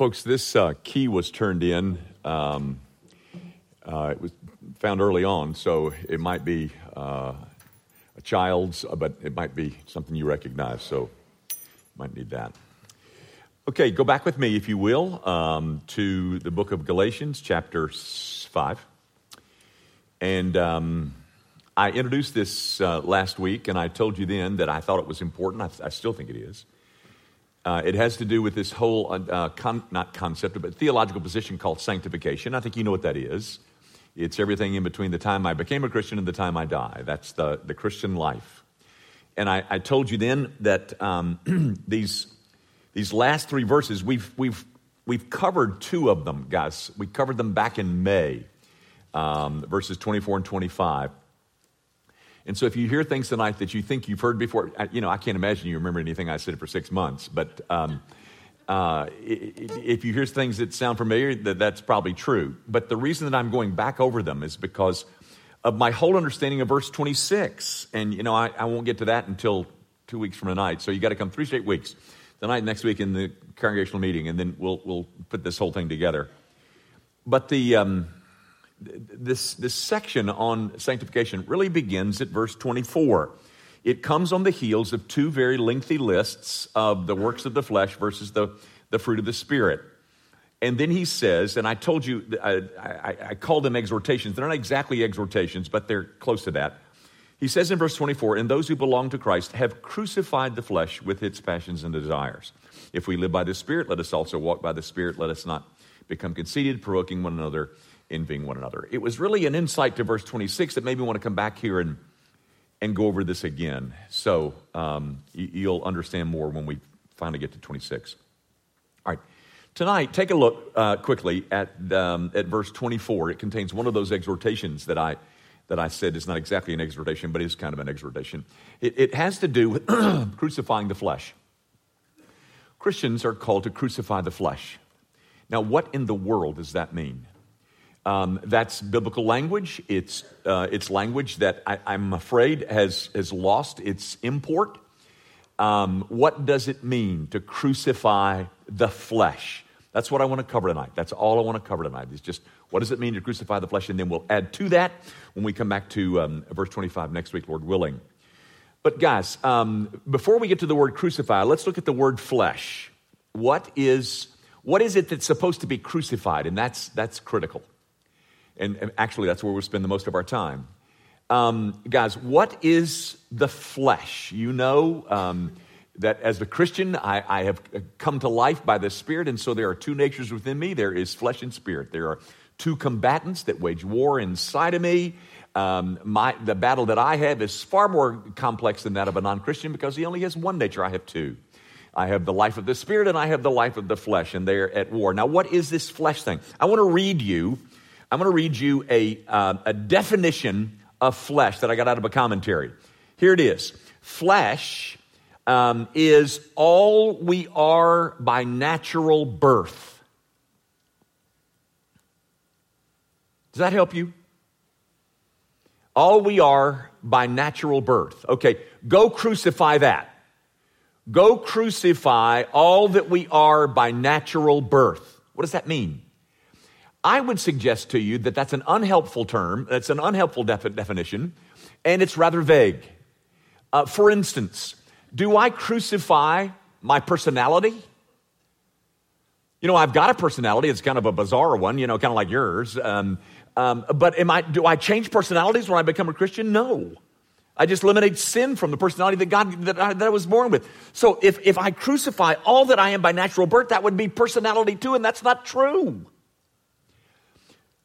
folks, this uh, key was turned in. Um, uh, it was found early on, so it might be uh, a child's, uh, but it might be something you recognize, so you might need that. Okay, go back with me, if you will, um, to the book of Galatians, chapter 5. And um, I introduced this uh, last week, and I told you then that I thought it was important. I, I still think it is. Uh, it has to do with this whole, uh, uh, con- not concept, but theological position called sanctification. I think you know what that is. It's everything in between the time I became a Christian and the time I die. That's the, the Christian life. And I, I told you then that um, these, these last three verses, we've, we've, we've covered two of them, guys. We covered them back in May, um, verses 24 and 25. And so if you hear things tonight that you think you've heard before, you know, I can't imagine you remember anything I said for six months, but um, uh, if you hear things that sound familiar, that that's probably true. But the reason that I'm going back over them is because of my whole understanding of verse 26. And, you know, I, I won't get to that until two weeks from tonight. So you got to come three straight weeks. Tonight, next week in the congregational meeting, and then we'll, we'll put this whole thing together. But the, um, this, this section on sanctification really begins at verse 24. It comes on the heels of two very lengthy lists of the works of the flesh versus the, the fruit of the Spirit. And then he says, and I told you, I, I, I call them exhortations. They're not exactly exhortations, but they're close to that. He says in verse 24, And those who belong to Christ have crucified the flesh with its passions and desires. If we live by the Spirit, let us also walk by the Spirit. Let us not become conceited, provoking one another envying one another. It was really an insight to verse 26 that made me want to come back here and, and go over this again. So um, you'll understand more when we finally get to 26. All right. Tonight, take a look uh, quickly at, um, at verse 24. It contains one of those exhortations that I, that I said is not exactly an exhortation, but is kind of an exhortation. It, it has to do with crucifying the flesh. Christians are called to crucify the flesh. Now, what in the world does that mean? Um, that's biblical language. It's, uh, it's language that I, am afraid has, has lost its import. Um, what does it mean to crucify the flesh? That's what I want to cover tonight. That's all I want to cover tonight is just what does it mean to crucify the flesh? And then we'll add to that when we come back to um, verse 25 next week, Lord willing. But guys, um, before we get to the word crucify, let's look at the word flesh. What is, what is it that's supposed to be crucified? And that's, that's critical. And, and actually, that's where we spend the most of our time. Um, guys, what is the flesh? You know um, that as a Christian, I, I, have come to life by the Spirit, and so there are two natures within me there is flesh and spirit. There are two combatants that wage war inside of me. Um, my, the battle that I have is far more complex than that of a non Christian because he only has one nature. I have two. I have the life of the Spirit and I have the life of the flesh, and they're at war. Now, what is this flesh thing? I want to read you I'm going to read you a, uh, a definition of flesh that I got out of a commentary. Here it is Flesh um, is all we are by natural birth. Does that help you? All we are by natural birth. Okay, go crucify that. Go crucify all that we are by natural birth. What does that mean? I would suggest to you that that's an unhelpful term, that's an unhelpful defi- definition, and it's rather vague. Uh, for instance, do I crucify my personality? You know, I've got a personality. It's kind of a bizarre one, you know, kind of like yours. Um, um, but am I, do I change personalities when I become a Christian? No. I just eliminate sin from the personality that God that I, that I was born with. So if, if I crucify all that I am by natural birth, that would be personality too, and that's not true.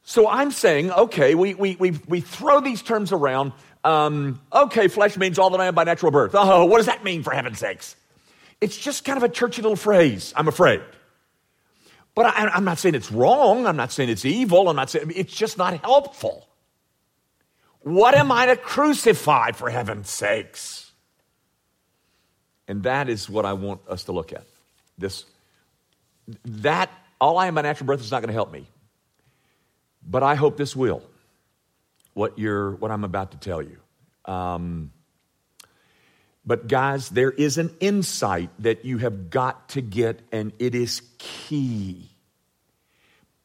So I'm saying, okay, we, we, we, we throw these terms around. Um, okay, flesh means all that I am by natural birth. Oh, what does that mean, for heaven's sakes? It's just kind of a churchy little phrase, I'm afraid. But I, am not saying it's wrong. I'm not saying it's evil. I'm not saying it's just not helpful. What am I to crucify, for heaven's sakes? And that is what I want us to look at. This, that, all I am by natural birth is not going to help me. But I hope this will, what, you're, what I'm about to tell you. Um, But, guys, there is an insight that you have got to get, and it is key.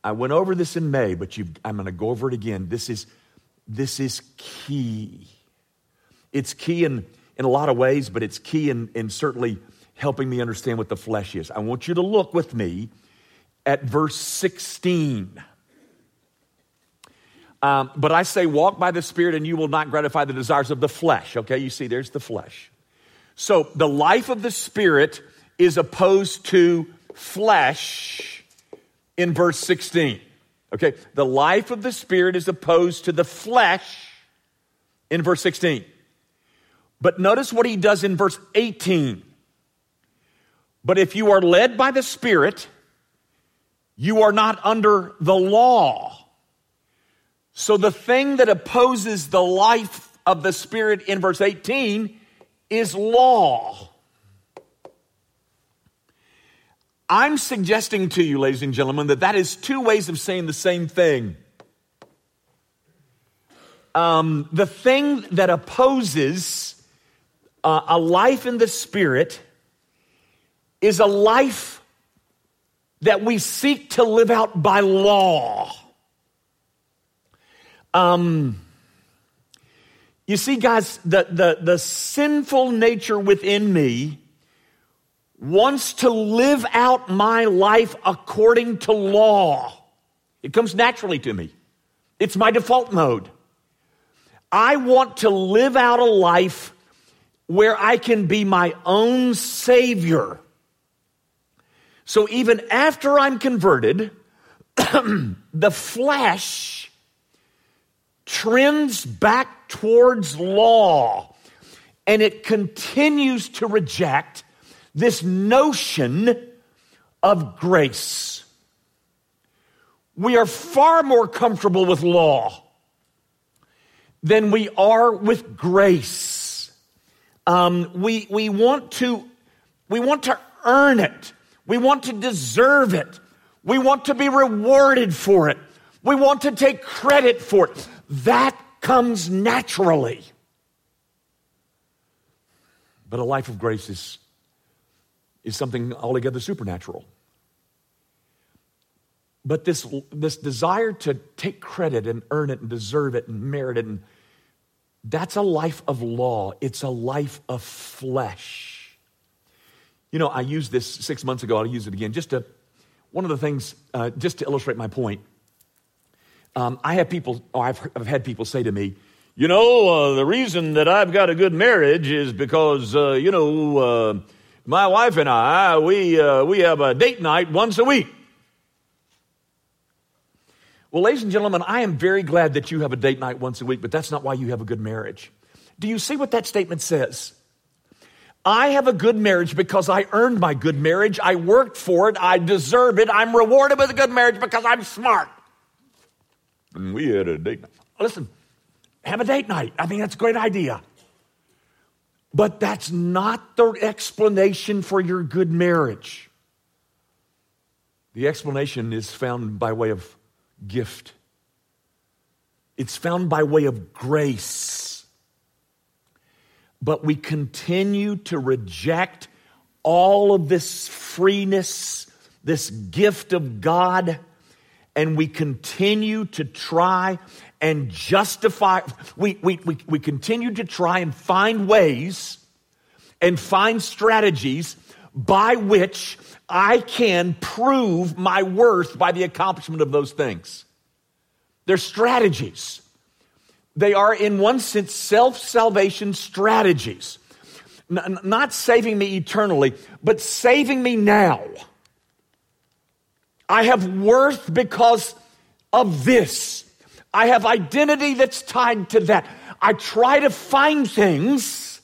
I went over this in May, but I'm going to go over it again. This is, this is key. It's key in, in a lot of ways, but it's key in, in certainly helping me understand what the flesh is. I want you to look with me at verse 16. Um, but I say, walk by the Spirit, and you will not gratify the desires of the flesh. Okay, you see, there's the flesh. So the life of the Spirit is opposed to flesh in verse 16. Okay, the life of the Spirit is opposed to the flesh in verse 16. But notice what he does in verse 18. But if you are led by the Spirit, you are not under the law. So the thing that opposes the life of the Spirit in verse 18 is law. I'm suggesting to you, ladies and gentlemen, that that is two ways of saying the same thing. Um, the thing that opposes uh, a life in the Spirit is a life that we seek to live out by law. Um, you see, guys, the, the, the sinful nature within me wants to live out my life according to law. It comes naturally to me. It's my default mode. I want to live out a life where I can be my own savior. So even after I'm converted, the flesh trends back towards law and it continues to reject this notion of grace. We are far more comfortable with law than we are with grace. Um, we, we, want to, we want to earn it. We want to deserve it. We want to be rewarded for it. We want to take credit for it. That comes naturally. But a life of grace is, is something altogether supernatural. But this, this desire to take credit and earn it and deserve it and merit it, and that's a life of law. It's a life of flesh. You know, I used this six months ago. I'll use it again. Just to, one of the things, uh, just to illustrate my point. Um, I have people, or I've, I've, had people say to me, you know, uh, the reason that I've got a good marriage is because, uh, you know, uh, my wife and I, we, uh, we have a date night once a week. Well, ladies and gentlemen, I am very glad that you have a date night once a week, but that's not why you have a good marriage. Do you see what that statement says? I have a good marriage because I earned my good marriage. I worked for it. I deserve it. I'm rewarded with a good marriage because I'm smart. And we had a date night. Listen, have a date night. I think that's a great idea. But that's not the explanation for your good marriage. The explanation is found by way of gift, it's found by way of grace. But we continue to reject all of this freeness, this gift of God and we continue to try and justify, we, we, we, we continue to try and find ways and find strategies by which I can prove my worth by the accomplishment of those things. They're strategies. They are, in one sense, self salvation strategies. N- not saving me eternally, but saving me now. I have worth because of this. I have identity that's tied to that. I try to find things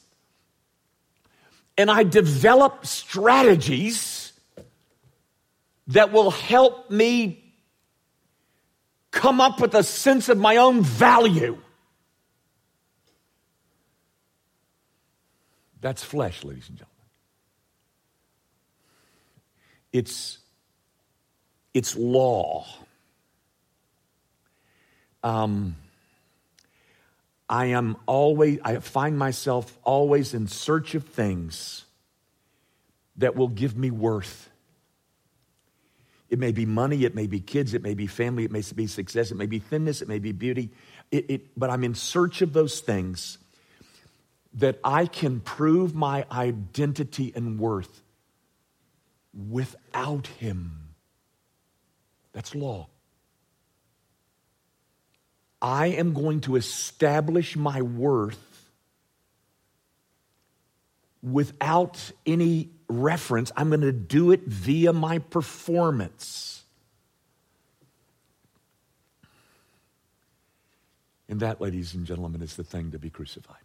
and I develop strategies that will help me come up with a sense of my own value. That's flesh, ladies and gentlemen. It's it's law. Um, I am always, I find myself always in search of things that will give me worth. It may be money, it may be kids, it may be family, it may be success, it may be thinness, it may be beauty. It, it, but I'm in search of those things that I can prove my identity and worth without Him. That's law. I am going to establish my worth without any reference. I'm going to do it via my performance. And that, ladies and gentlemen, is the thing to be crucified.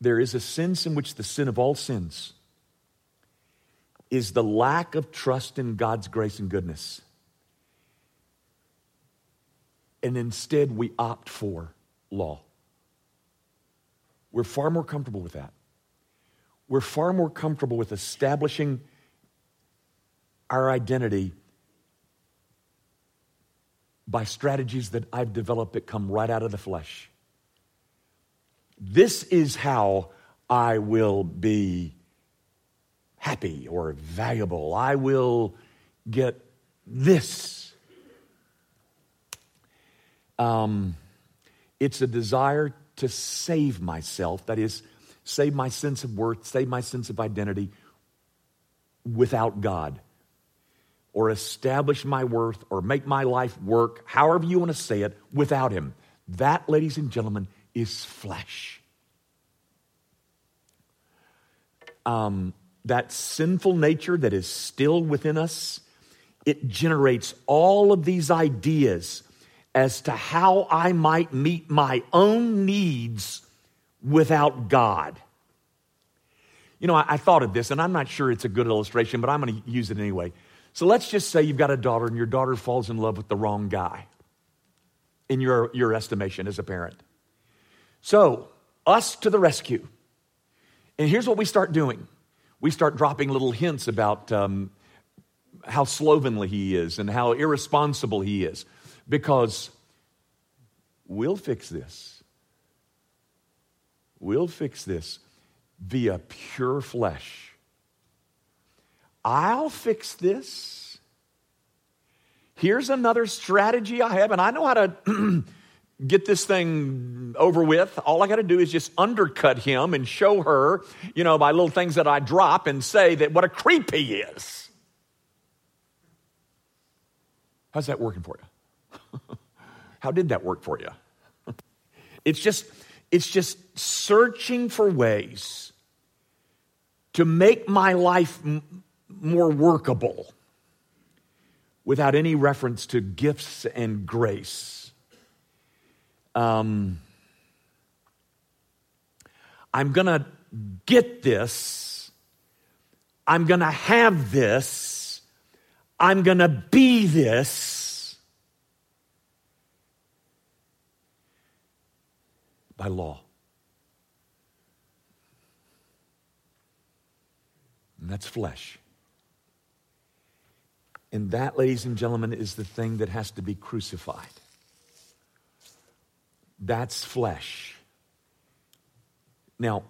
There is a sense in which the sin of all sins is the lack of trust in God's grace and goodness. And instead, we opt for law. We're far more comfortable with that. We're far more comfortable with establishing our identity by strategies that I've developed that come right out of the flesh. This is how I will be happy or valuable. I will get this. Um, it's a desire to save myself, that is, save my sense of worth, save my sense of identity without God, or establish my worth, or make my life work, however you want to say it, without Him. That, ladies and gentlemen, is flesh. Um, that sinful nature that is still within us, it generates all of these ideas as to how I might meet my own needs without God. You know, I, I, thought of this, and I'm not sure it's a good illustration, but I'm going to use it anyway. So let's just say you've got a daughter, and your daughter falls in love with the wrong guy in your, your estimation as a parent. So, us to the rescue. And here's what we start doing we start dropping little hints about um, how slovenly he is and how irresponsible he is because we'll fix this. We'll fix this via pure flesh. I'll fix this. Here's another strategy I have, and I know how to get this thing over with. All I got to do is just undercut him and show her, you know, by little things that I drop and say that what a creep he is. How's that working for you? How did that work for you? it's just it's just searching for ways to make my life m- more workable without any reference to gifts and grace um, I'm going to get this. I'm going to have this. I'm going to be this by law. And that's flesh. And that, ladies and gentlemen, is the thing that has to be crucified. That's flesh. Now,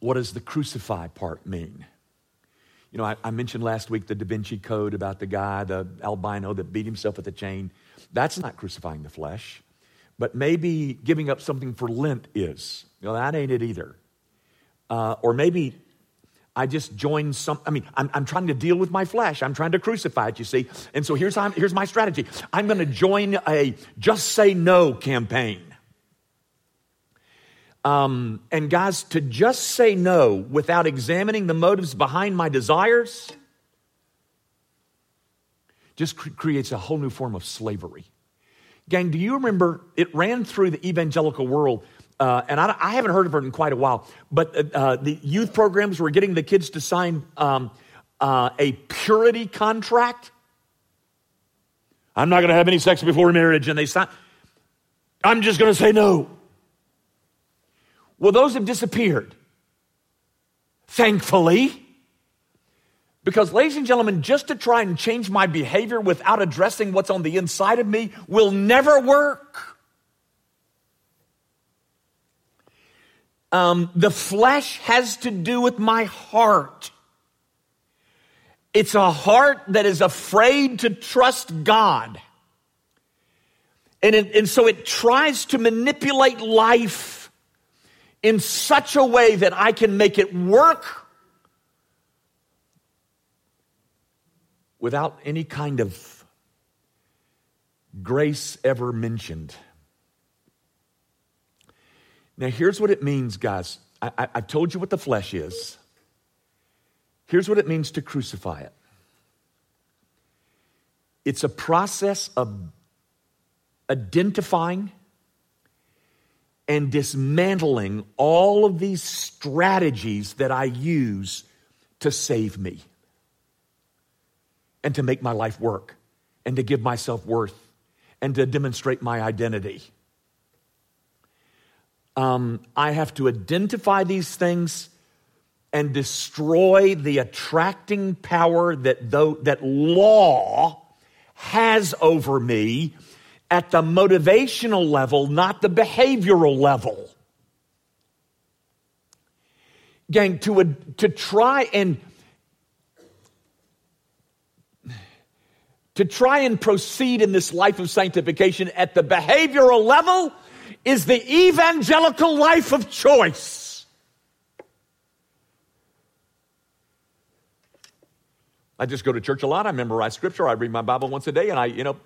what does the crucify part mean? You know, I, I, mentioned last week the Da Vinci Code about the guy, the albino that beat himself with a chain. That's not crucifying the flesh. But maybe giving up something for Lent is. You know, that ain't it either. Uh, or maybe I just joined some, I mean, I'm, I'm, trying to deal with my flesh. I'm trying to crucify it, you see. And so here's, here's my strategy I'm going to join a just say no campaign. Um, and guys, to just say no without examining the motives behind my desires just cr- creates a whole new form of slavery. Gang, do you remember it ran through the evangelical world uh, and I, I, haven't heard of it in quite a while, but uh, uh, the youth programs were getting the kids to sign um, uh, a purity contract. I'm not going to have any sex before marriage, and they sign. I'm just going to say no. Well, those have disappeared. Thankfully, Because, ladies and gentlemen, just to try and change my behavior without addressing what's on the inside of me will never work. Um, the flesh has to do with my heart. It's a heart that is afraid to trust God. And, it, and so it tries to manipulate life in such a way that I can make it work without any kind of grace ever mentioned. Now, here's what it means, guys. I, I, I told you what the flesh is. Here's what it means to crucify it it's a process of identifying and dismantling all of these strategies that I use to save me and to make my life work and to give myself worth and to demonstrate my identity. Um, I have to identify these things and destroy the attracting power that, though, that law has over me at the motivational level, not the behavioral level. Gang, to, to try and to try and proceed in this life of sanctification at the behavioral level is the evangelical life of choice. I just go to church a lot. I memorize scripture. I read my Bible once a day, and I, you know,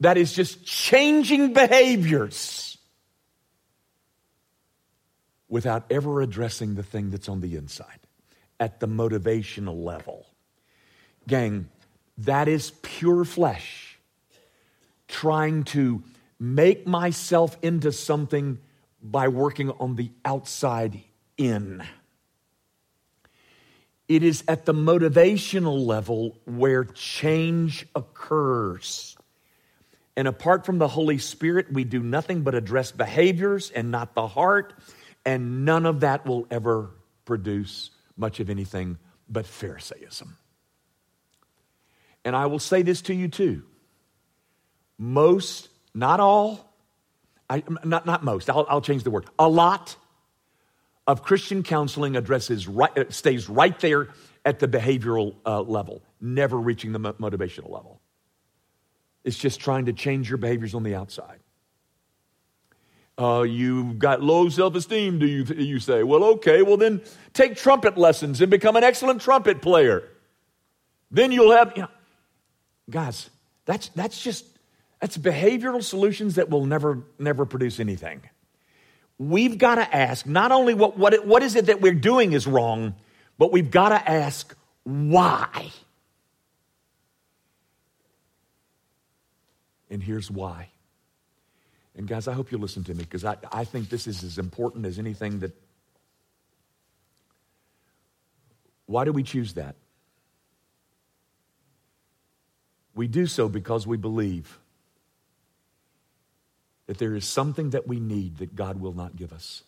that is just changing behaviors without ever addressing the thing that's on the inside at the motivational level. Gang, that is pure flesh trying to make myself into something by working on the outside in. It is at the motivational level where change occurs. And apart from the Holy Spirit, we do nothing but address behaviors and not the heart. And none of that will ever produce much of anything but Pharisaism. And I will say this to you too. Most, not all, I, not, not most, I'll, I'll change the word. A lot of Christian counseling addresses right, uh, stays right there at the behavioral uh, level, never reaching the motivational level. It's just trying to change your behaviors on the outside. Uh, you've got low self esteem, do you, you say? Well, okay, well, then take trumpet lessons and become an excellent trumpet player. Then you'll have, you know, Guys, that's, that's just, that's behavioral solutions that will never, never produce anything. We've got to ask not only what, what, what is it that we're doing is wrong, but we've got to ask why. And here's why. And guys, I hope you listen to me because I, I think this is as important as anything that. Why do we choose that? We do so because we believe that there is something that we need that God will not give us.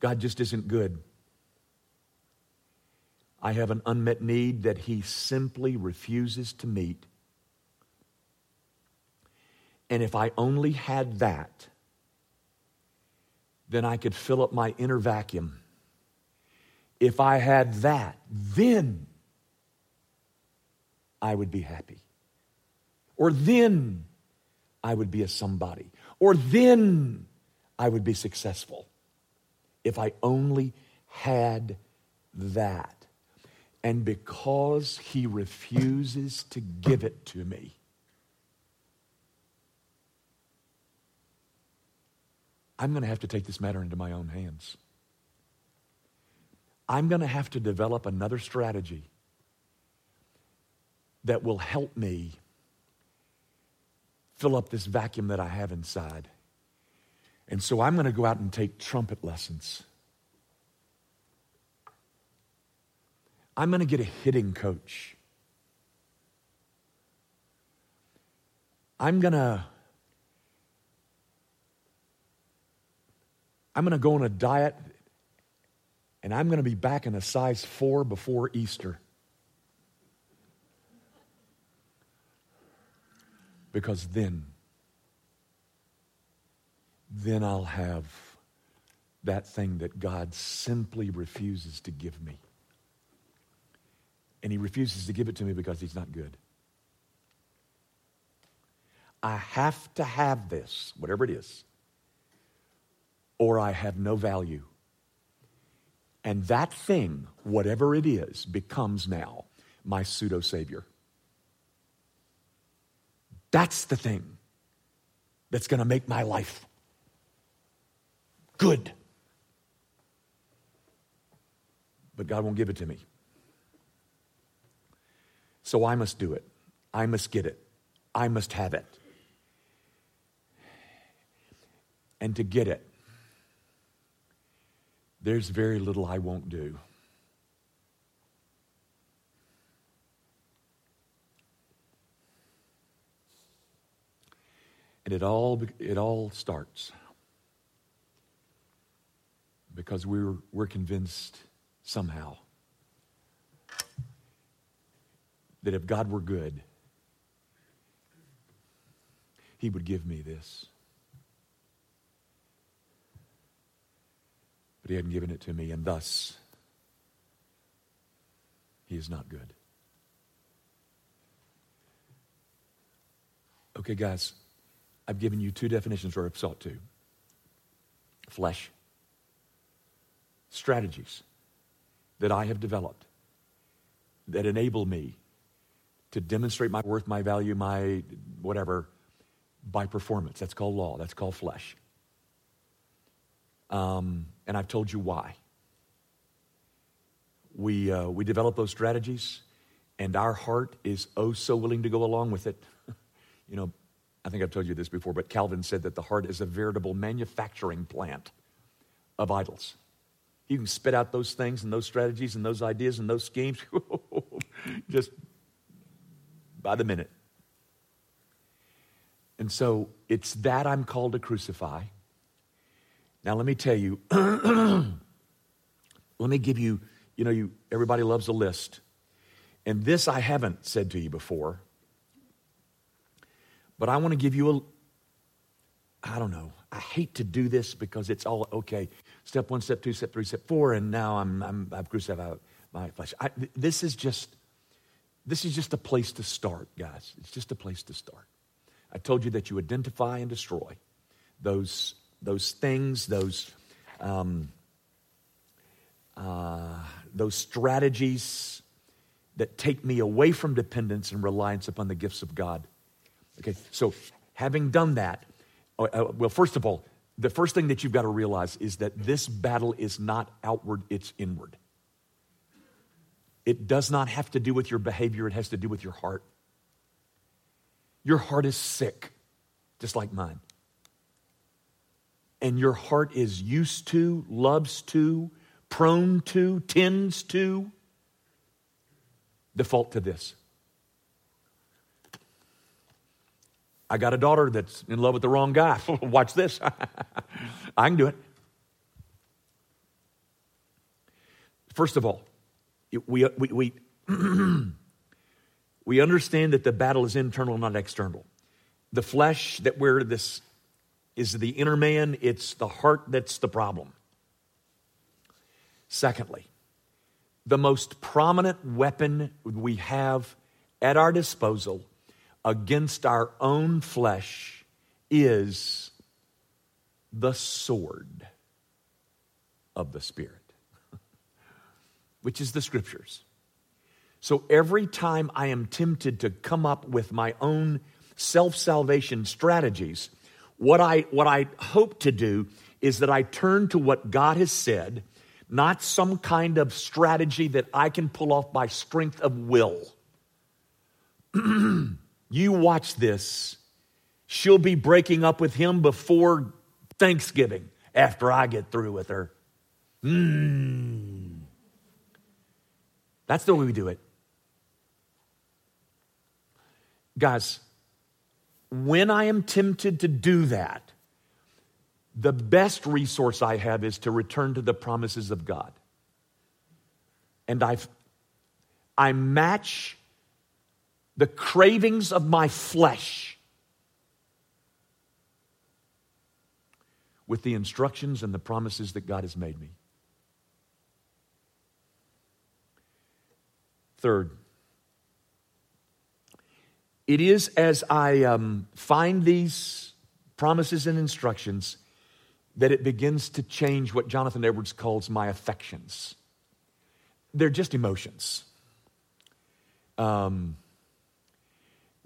God just isn't good. I have an unmet need that He simply refuses to meet. And if I only had that, then I could fill up my inner vacuum. If I had that, then I would be happy. Or then I would be a somebody. Or then I would be successful. If I only had that. And because he refuses to give it to me, I'm going to have to take this matter into my own hands. I'm going to have to develop another strategy that will help me fill up this vacuum that I have inside. And so I'm going to go out and take trumpet lessons. I'm going to get a hitting coach. I'm going to I'm going to go on a diet And I'm going to be back in a size four before Easter. Because then, then I'll have that thing that God simply refuses to give me. And He refuses to give it to me because He's not good. I have to have this, whatever it is, or I have no value. And that thing, whatever it is, becomes now my pseudo savior. That's the thing that's going to make my life good. But God won't give it to me. So I must do it. I must get it. I must have it. And to get it, there's very little I won't do. And it all, it all starts because we're, we're convinced somehow that if God were good, He would give me this. but he hadn't given it to me, and thus he is not good. Okay, guys, I've given you two definitions, or I've sought to flesh, strategies that I have developed that enable me to demonstrate my worth, my value, my whatever by performance. That's called law, that's called flesh. Um, and I've told you why. We, uh, we develop those strategies, and our heart is oh so willing to go along with it. you know, I think I've told you this before, but Calvin said that the heart is a veritable manufacturing plant of idols. You can spit out those things and those strategies and those ideas and those schemes just by the minute. And so it's that I'm called to crucify. Now, let me tell you, let me give you, you know, you, everybody loves a list. And this I haven't said to you before, but I want to give you a, I don't know, I hate to do this because it's all, okay, step one, step two, step three, step four, and now I'm, I'm, I've crucified my flesh. I, this is just, this is just a place to start, guys. It's just a place to start. I told you that you identify and destroy those those things, those, um, uh, those strategies that take me away from dependence and reliance upon the gifts of God. Okay, so having done that, uh, uh well, first of all, the first thing that you've got to realize is that this battle is not outward, it's inward. It does not have to do with your behavior, it has to do with your heart. Your heart is sick, just like mine and your heart is used to, loves to, prone to, tends to default to this. I got a daughter that's in love with the wrong guy. Watch this. I can do it. First of all, uh, we, we, we, we understand that the battle is internal, not external. The flesh that we're this is the inner man, it's the heart that's the problem. Secondly, the most prominent weapon we have at our disposal against our own flesh is the sword of the Spirit, which is the scriptures. So every time I am tempted to come up with my own self salvation strategies, what I, what I hope to do is that I turn to what God has said, not some kind of strategy that I can pull off by strength of will. you watch this. She'll be breaking up with him before Thanksgiving after I get through with her. Mm. That's the way we do it. Guys, when I am tempted to do that, the best resource I have is to return to the promises of God. and I I match the cravings of my flesh with the instructions and the promises that God has made me. Third, it is as I um, find these promises and instructions that it begins to change what Jonathan Edwards calls my affections. They're just emotions. Um,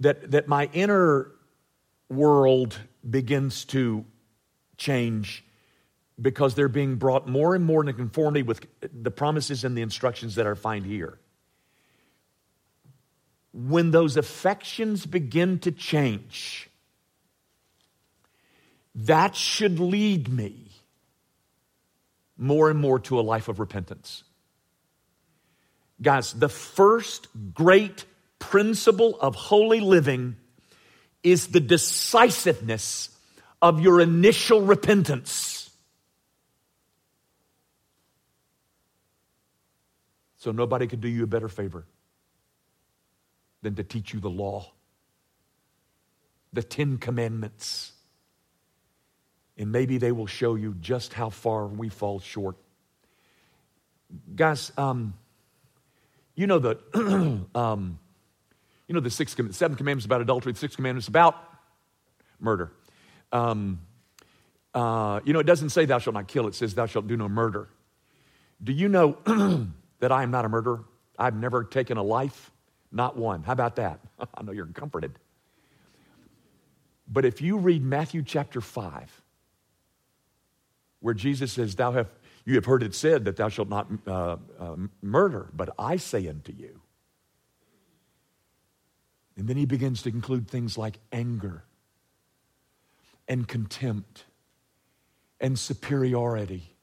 that, that my inner world begins to change because they're being brought more and more into conformity with the promises and the instructions that I find here. When those affections begin to change, that should lead me more and more to a life of repentance. Guys, the first great principle of holy living is the decisiveness of your initial repentance. So nobody could do you a better favor than to teach you the law, the Ten Commandments. And maybe they will show you just how far we fall short. Guys, um, you know the um, you know the six seven commandments about adultery, the six commandments about murder. Um, uh, you know, it doesn't say thou shalt not kill, it says thou shalt do no murder. Do you know that I am not a murderer? I've never taken a life, not one. How about that? I know you're comforted. But if you read Matthew chapter 5, where Jesus says, Thou have, you have heard it said that thou shalt not uh, uh, murder, but I say unto you. And then he begins to include things like anger and contempt and superiority,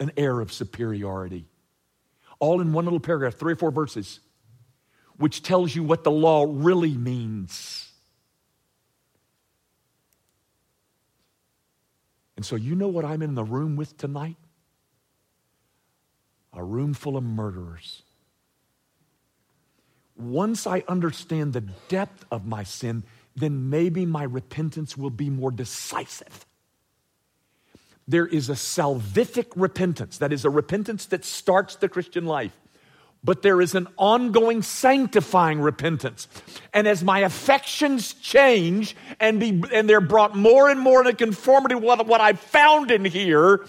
an air of superiority. All in one little paragraph, three or four verses, which tells you what the law really means. And so, you know what I'm in the room with tonight? A room full of murderers. Once I understand the depth of my sin, then maybe my repentance will be more decisive. There is a salvific repentance, that is, a repentance that starts the Christian life. But there is an ongoing sanctifying repentance. And as my affections change and, be, and they're brought more and more into conformity with what, I found in here,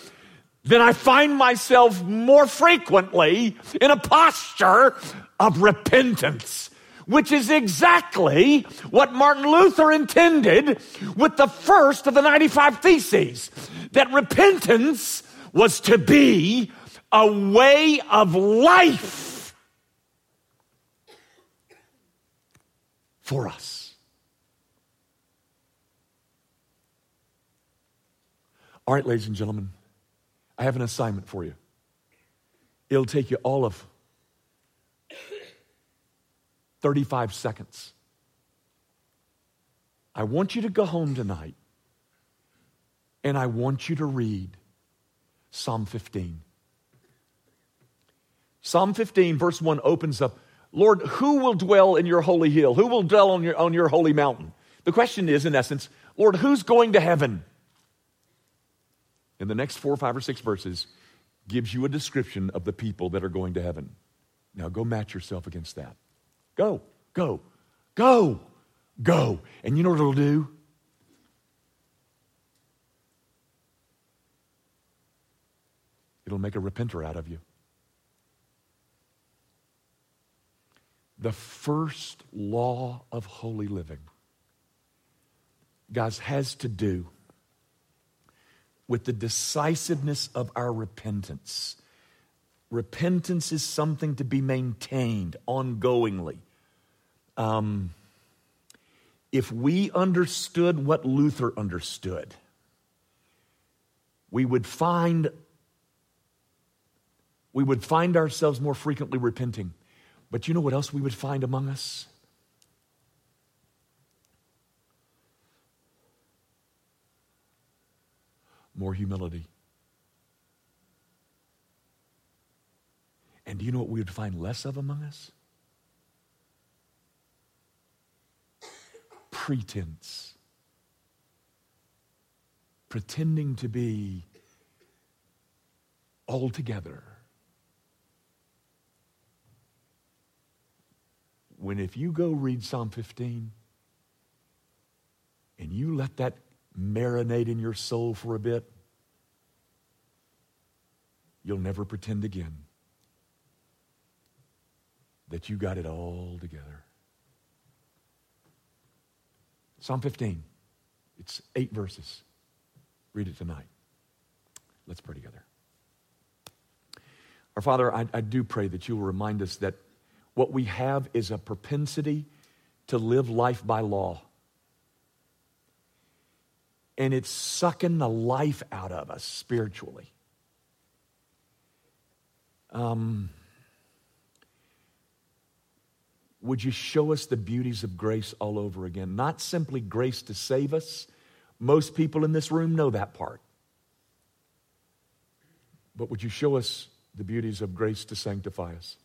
then I find myself more frequently in a posture of repentance which is exactly what Martin Luther intended with the first of the 95 Theses that repentance was to be a way of life for us. All right, ladies and gentlemen, I have an assignment for you. It'll take you all of 35 seconds. I want you to go home tonight and I want you to read Psalm 15. Psalm 15, verse 1 opens up Lord, who will dwell in your holy hill? Who will dwell on your, on your holy mountain? The question is, in essence, Lord, who's going to heaven? In the next four, five, or six verses, gives you a description of the people that are going to heaven. Now go match yourself against that. Go, go, go, go. And you know what it'll do? It'll make a repenter out of you. The first law of holy living, guys, has to do with the decisiveness of our repentance. Repentance is something to be maintained ongoingly. Um, if we understood what Luther understood, we would find we would find ourselves more frequently repenting. But you know what else we would find among us? More humility. And do you know what we would find less of among us? Pretense. Pretending to be all together. When if you go read Psalm 15 and you let that marinate in your soul for a bit, you'll never pretend again that you got it all together. Psalm 15. It's eight verses. Read it tonight. Let's pray together. Our Father, I, I do pray that you will remind us that what we have is a propensity to live life by law. And it's sucking the life out of us spiritually. Um, would you show us the beauties of grace all over again? Not simply grace to save us. Most people in this room know that part. But would you show us the beauties of grace to sanctify us?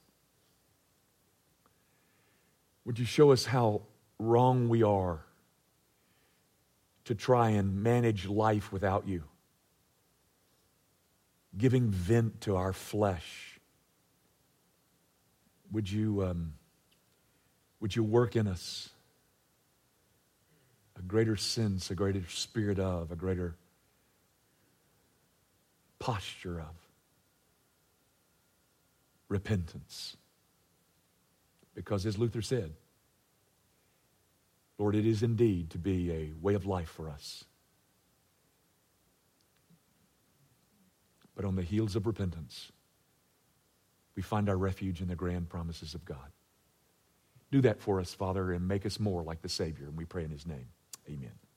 Would you show us how wrong we are to try and manage life without you? Giving vent to our flesh. Would you, um, would you work in us a greater sense, a greater spirit of, a greater posture of repentance? Because as Luther said, Lord, it is indeed to be a way of life for us. But on the heels of repentance, we find our refuge in the grand promises of God. Do that for us, Father, and make us more like the Savior. And we pray in His name. Amen.